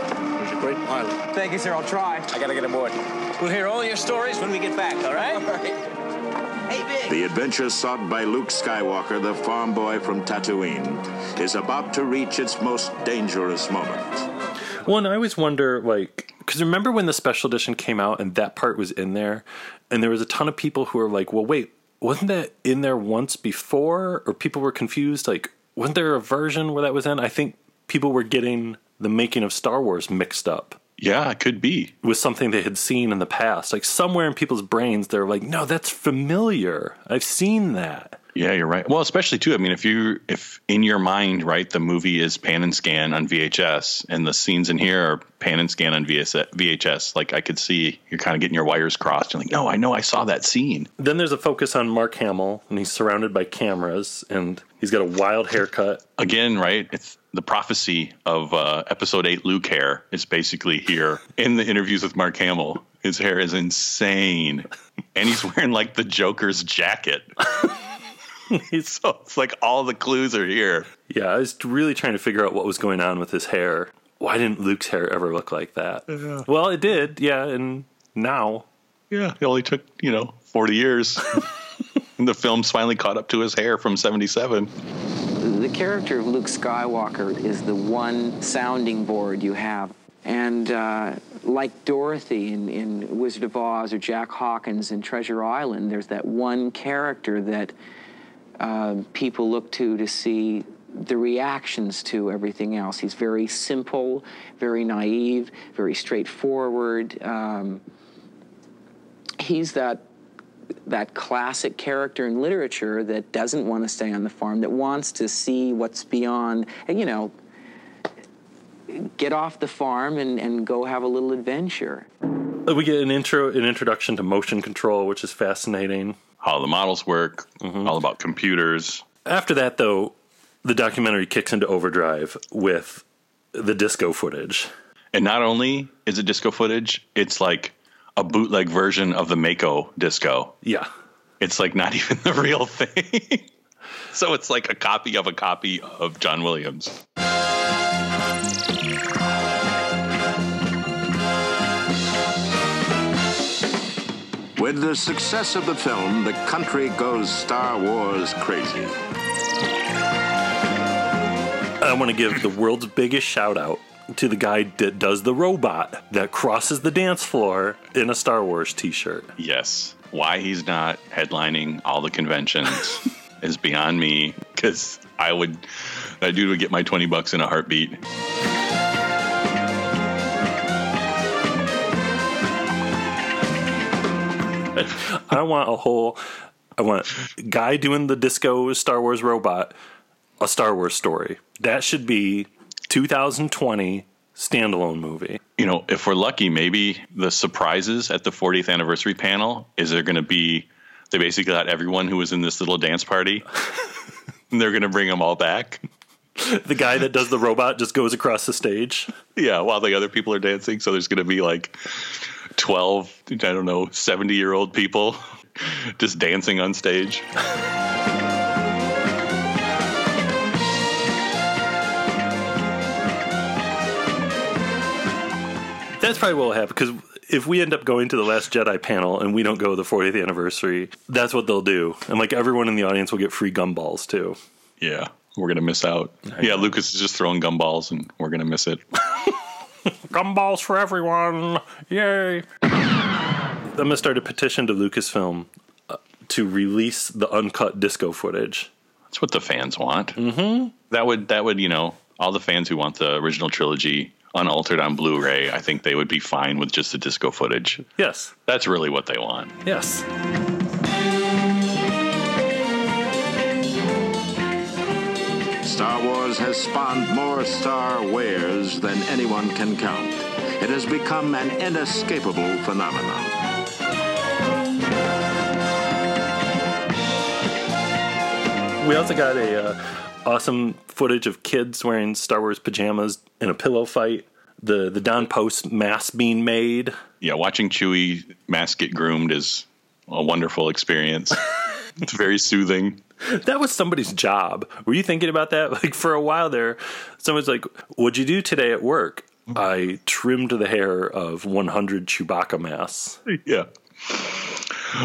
He's a great pilot. Thank you, sir. I'll try. I gotta get aboard. We'll hear all your stories when we get back, all right? All right. Hey, Biggs. The adventure sought by Luke Skywalker, the farm boy from Tatooine, is about to reach its most dangerous moment. Well, and I always wonder, like, because remember when the special edition came out and that part was in there, and there was a ton of people who were like, well, wait, wasn't that in there once before? Or people were confused, like, wasn't there a version where that was in? I think people were getting the making of Star Wars mixed up. Yeah, it could be. With something they had seen in the past. Like somewhere in people's brains, they're like, no, that's familiar. I've seen that. Yeah, you're right. Well, especially too. I mean, if you if in your mind, right, the movie is pan and scan on VHS, and the scenes in here are pan and scan on VHS. Like I could see you're kind of getting your wires crossed. You're like, no, I know, I saw that scene. Then there's a focus on Mark Hamill, and he's surrounded by cameras, and he's got a wild haircut. Again, right? It's the prophecy of uh, Episode Eight. Luke hair is basically here in the interviews with Mark Hamill. His hair is insane, and he's wearing like the Joker's jacket. so it's like all the clues are here. Yeah, I was really trying to figure out what was going on with his hair. Why didn't Luke's hair ever look like that? Yeah. Well, it did, yeah, and now. Yeah, it only took, you know, 40 years. and the film's finally caught up to his hair from 77. The character of Luke Skywalker is the one sounding board you have. And uh, like Dorothy in, in Wizard of Oz or Jack Hawkins in Treasure Island, there's that one character that uh, people look to to see the reactions to everything else. He's very simple, very naive, very straightforward. Um, he's that that classic character in literature that doesn't want to stay on the farm, that wants to see what's beyond, and you know, get off the farm and, and go have a little adventure. Uh, we get an intro, an introduction to motion control, which is fascinating. How the models work, mm-hmm. all about computers. After that, though, the documentary kicks into overdrive with the disco footage. And not only is it disco footage, it's like a bootleg version of the Meco disco. Yeah. It's like not even the real thing. so it's like a copy of a copy of John Williams. With the success of the film, the country goes Star Wars crazy. I want to give the world's biggest shout out to the guy that does the robot that crosses the dance floor in a Star Wars t shirt. Yes. Why he's not headlining all the conventions is beyond me because I would, that dude would get my 20 bucks in a heartbeat. I want a whole, I want guy doing the disco Star Wars robot, a Star Wars story. That should be 2020 standalone movie. You know, if we're lucky, maybe the surprises at the 40th anniversary panel is there going to be, they basically got everyone who was in this little dance party and they're going to bring them all back. The guy that does the robot just goes across the stage. Yeah, while the other people are dancing. So there's going to be like 12, I don't know, 70 year old people just dancing on stage. That's probably what will happen because if we end up going to the Last Jedi panel and we don't go to the 40th anniversary, that's what they'll do. And like everyone in the audience will get free gumballs too. Yeah, we're going to miss out. Yeah, Lucas is just throwing gumballs and we're going to miss it. Gumballs for everyone! Yay! I'm gonna start a petition to Lucasfilm uh, to release the uncut disco footage. That's what the fans want. Mm-hmm. That would that would you know all the fans who want the original trilogy unaltered on Blu-ray. I think they would be fine with just the disco footage. Yes, that's really what they want. Yes. Star Wars has spawned more Star Wares than anyone can count. It has become an inescapable phenomenon. We also got a uh, awesome footage of kids wearing Star Wars pajamas in a pillow fight. The the Don Post mask being made. Yeah, watching Chewie mask get groomed is a wonderful experience. it's very soothing. That was somebody's job. Were you thinking about that? Like for a while there, someone's like, "What'd you do today at work?" I trimmed the hair of 100 Chewbacca masks. Yeah.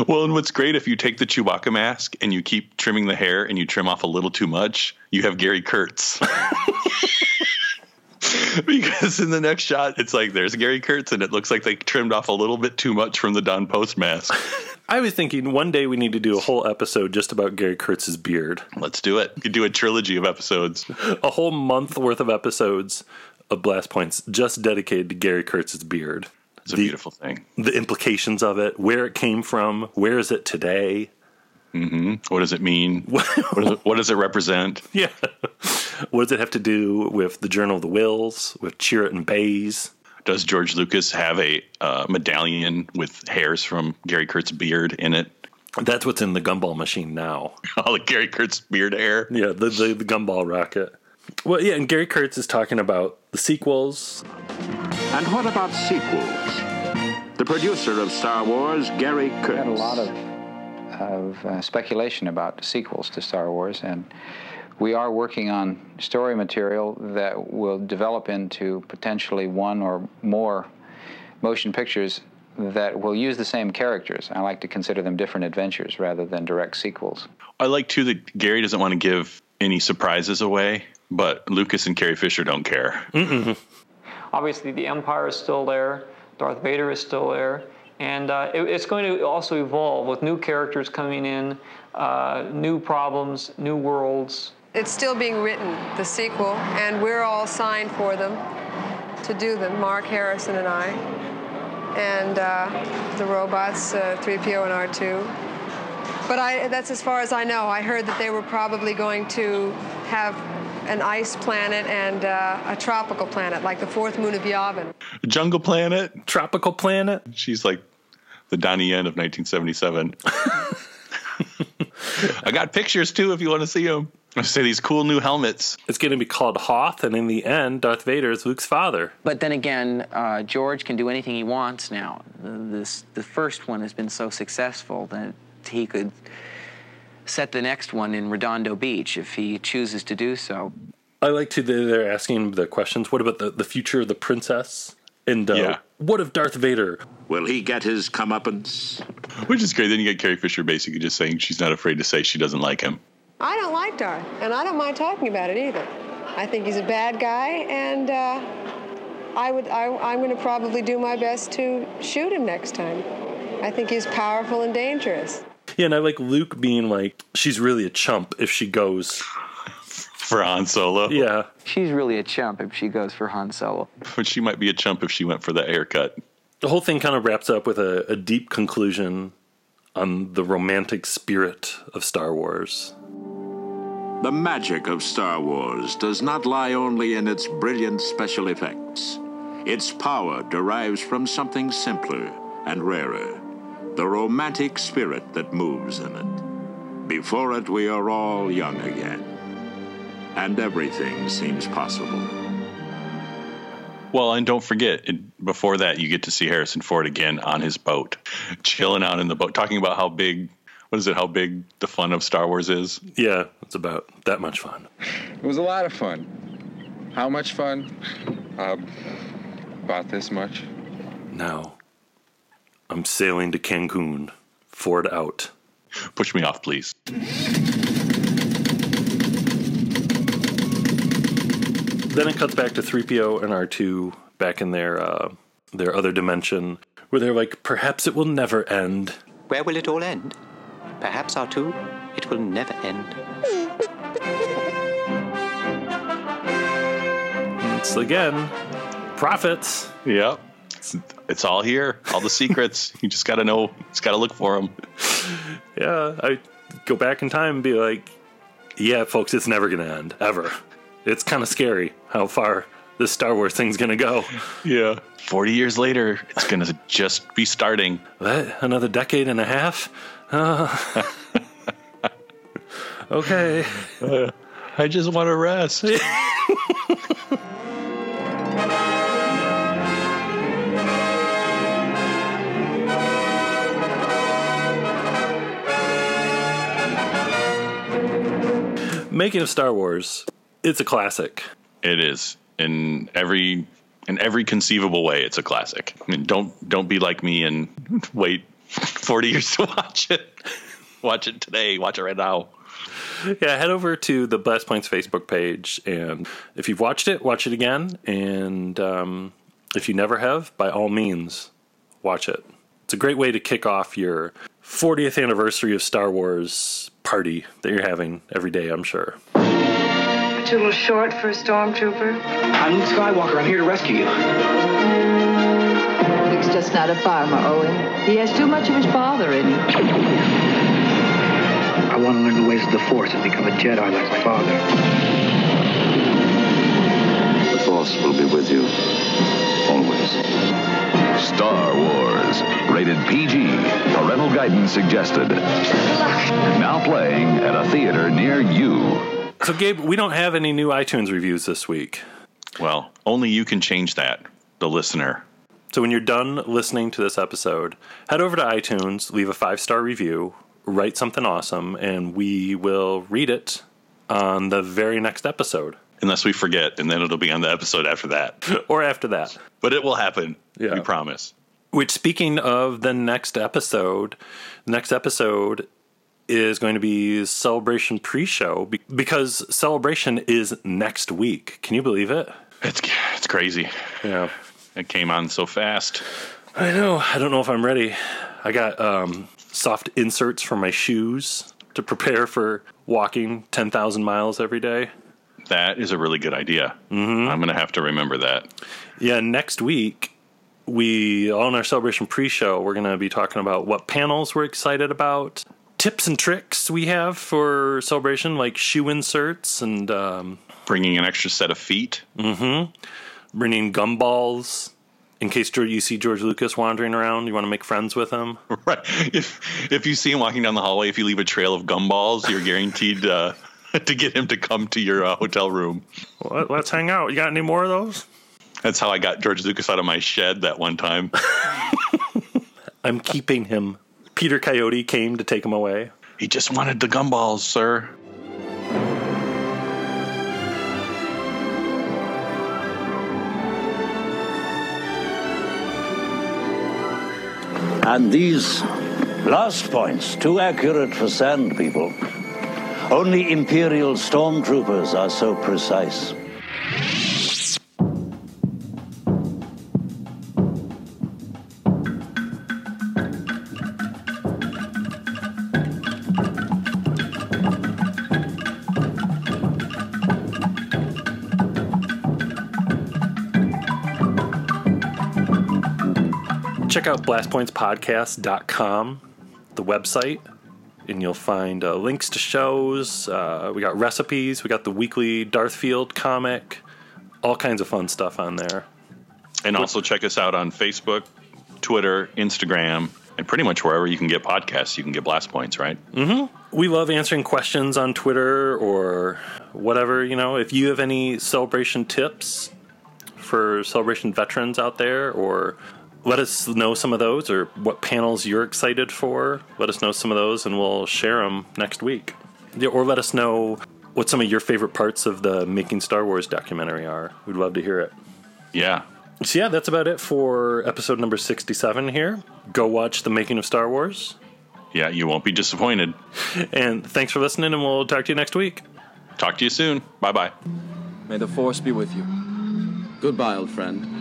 Well, and what's great if you take the Chewbacca mask and you keep trimming the hair and you trim off a little too much, you have Gary Kurtz. because in the next shot, it's like there's Gary Kurtz, and it looks like they trimmed off a little bit too much from the Don Post mask. I was thinking one day we need to do a whole episode just about Gary Kurtz's beard. Let's do it. You could do a trilogy of episodes. A whole month worth of episodes of Blast Points just dedicated to Gary Kurtz's beard. It's a beautiful thing. The implications of it, where it came from, where is it today? hmm What does it mean? what, does it, what does it represent? Yeah. what does it have to do with the Journal of the Whills, with Chirrut and Baze? Does George Lucas have a uh, medallion with hairs from Gary Kurtz's beard in it? That's what's in the gumball machine now. All the Gary Kurtz beard hair. Yeah, the, the, the gumball rocket. Well, yeah, and Gary Kurtz is talking about the sequels. And what about sequels? The producer of Star Wars, Gary Kurtz. had a lot of of uh, speculation about sequels to Star Wars, and we are working on story material that will develop into potentially one or more motion pictures that will use the same characters. I like to consider them different adventures rather than direct sequels. I like too that Gary doesn't want to give any surprises away, but Lucas and Carrie Fisher don't care. Mm-mm. Obviously, the Empire is still there. Darth Vader is still there. And uh, it, it's going to also evolve with new characters coming in, uh, new problems, new worlds. It's still being written, the sequel, and we're all signed for them to do them, Mark Harrison and I. And uh, the robots, uh, 3PO and R2. But I, that's as far as I know. I heard that they were probably going to have an ice planet and uh, a tropical planet, like the fourth moon of Yavin. Jungle Planet, Tropical Planet. She's like the Donnie Yen of 1977. I got pictures too if you want to see them. I say these cool new helmets. It's going to be called Hoth, and in the end, Darth Vader is Luke's father. But then again, uh, George can do anything he wants now. The, this, the first one has been so successful that he could set the next one in Redondo Beach if he chooses to do so. I like to they're asking the questions. What about the, the future of the princess? And uh, Yeah. what of Darth Vader? Will he get his comeuppance? Which is great. Then you get Carrie Fisher basically just saying she's not afraid to say she doesn't like him. I don't like Darth, and I don't mind talking about it either. I think he's a bad guy, and uh, I would, I, I'm going to probably do my best to shoot him next time. I think he's powerful and dangerous. Yeah, and I like Luke being like, she's really a chump if she goes for Han Solo. Yeah. She's really a chump if she goes for Han Solo. But she might be a chump if she went for the haircut. The whole thing kind of wraps up with a, a deep conclusion on the romantic spirit of Star Wars. The magic of Star Wars does not lie only in its brilliant special effects. Its power derives from something simpler and rarer the romantic spirit that moves in it. Before it, we are all young again, and everything seems possible. Well, and don't forget, before that, you get to see Harrison Ford again on his boat, chilling out in the boat, talking about how big, what is it, how big the fun of Star Wars is. Yeah, it's about that much fun. It was a lot of fun. How much fun? Uh, about this much. Now, I'm sailing to Cancun. Ford out. Push me off, please. Then it cuts back to 3PO and R2 back in their uh, their other dimension, where they're like, perhaps it will never end. Where will it all end? Perhaps R2, it will never end. Once again, profits. Yep. It's, it's all here. All the secrets. you just got to know, just got to look for them. Yeah, I go back in time and be like, yeah, folks, it's never going to end, ever. It's kind of scary how far this Star Wars thing's going to go. Yeah. 40 years later, it's going to just be starting. What? Another decade and a half? Uh, okay. Uh, I just want to rest. Making of Star Wars, it's a classic. It is in every in every conceivable way. It's a classic. I mean, don't don't be like me and wait 40 years to watch it. Watch it today. Watch it right now. Yeah, head over to the Blast Points Facebook page, and if you've watched it, watch it again. And um, if you never have, by all means, watch it. It's a great way to kick off your 40th anniversary of Star Wars party that you're having every day, I'm sure. Too little short for a stormtrooper. I'm Luke Skywalker. I'm here to rescue you. Luke's just not a farmer, Owen. He has too much of his father in him. I want to learn the ways of the Force and become a Jedi like my father. The Force will be with you. Always. Star Wars. Rated PG. Parental guidance suggested. Now playing at a theater near you. So, Gabe, we don't have any new iTunes reviews this week. Well, only you can change that, the listener. So, when you're done listening to this episode, head over to iTunes, leave a five star review, write something awesome, and we will read it on the very next episode. Unless we forget, and then it'll be on the episode after that. or after that. But it will happen. Yeah. We promise. Which, speaking of the next episode, the next episode is going to be Celebration pre show because Celebration is next week. Can you believe it? It's, it's crazy. Yeah. It came on so fast. I know. I don't know if I'm ready. I got um, soft inserts for my shoes to prepare for walking 10,000 miles every day. That is a really good idea. Mm-hmm. I'm going to have to remember that. Yeah, next week, we, on our celebration pre show, we're going to be talking about what panels we're excited about, tips and tricks we have for celebration, like shoe inserts and. Um, Bringing an extra set of feet. Mm-hmm. Bringing gumballs. In case you see George Lucas wandering around, you want to make friends with him. Right. If if you see him walking down the hallway, if you leave a trail of gumballs, you're guaranteed uh, to get him to come to your uh, hotel room. Well, let's hang out. You got any more of those? That's how I got George Lucas out of my shed that one time. I'm keeping him. Peter Coyote came to take him away. He just wanted the gumballs, sir. And these blast points, too accurate for sand people. Only Imperial stormtroopers are so precise. check out blastpointspodcast.com, the website, and you'll find uh, links to shows. Uh, we got recipes. We got the weekly Darthfield comic. All kinds of fun stuff on there. And also check us out on Facebook, Twitter, Instagram, and pretty much wherever you can get podcasts, you can get Blast Points, right? Mm-hmm. We love answering questions on Twitter or whatever. You know, if you have any celebration tips for celebration veterans out there or let us know some of those or what panels you're excited for. Let us know some of those and we'll share them next week. Yeah, or let us know what some of your favorite parts of the Making Star Wars documentary are. We'd love to hear it. Yeah. So, yeah, that's about it for episode number 67 here. Go watch The Making of Star Wars. Yeah, you won't be disappointed. And thanks for listening, and we'll talk to you next week. Talk to you soon. Bye bye. May the Force be with you. Goodbye, old friend.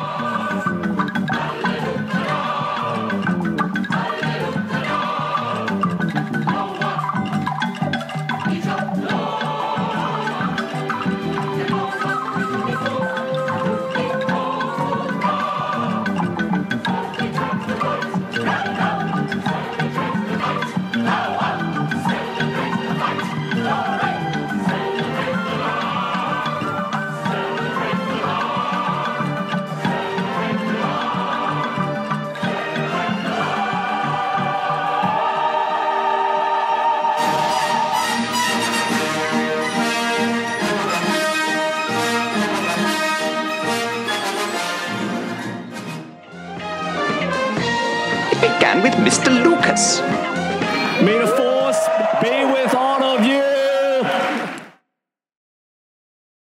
It